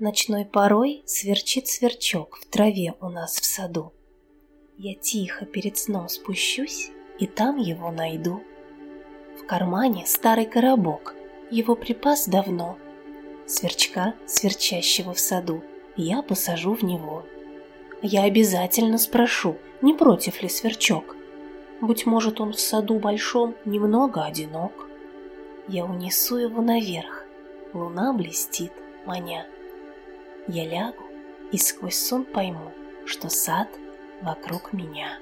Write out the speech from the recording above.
Ночной порой сверчит сверчок в траве у нас в саду. Я тихо перед сном спущусь и там его найду. В кармане старый коробок, его припас давно. Сверчка, сверчащего в саду, я посажу в него. Я обязательно спрошу, не против ли сверчок. Быть может, он в саду большом немного одинок. Я унесу его наверх, луна блестит, маня. Я лягу и сквозь сон пойму, что сад вокруг меня.